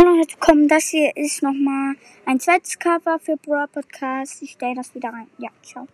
Hallo und herzlich willkommen. Das hier ist nochmal ein zweites Cover für Brawl Podcast. Ich stelle das wieder rein. Ja, ciao.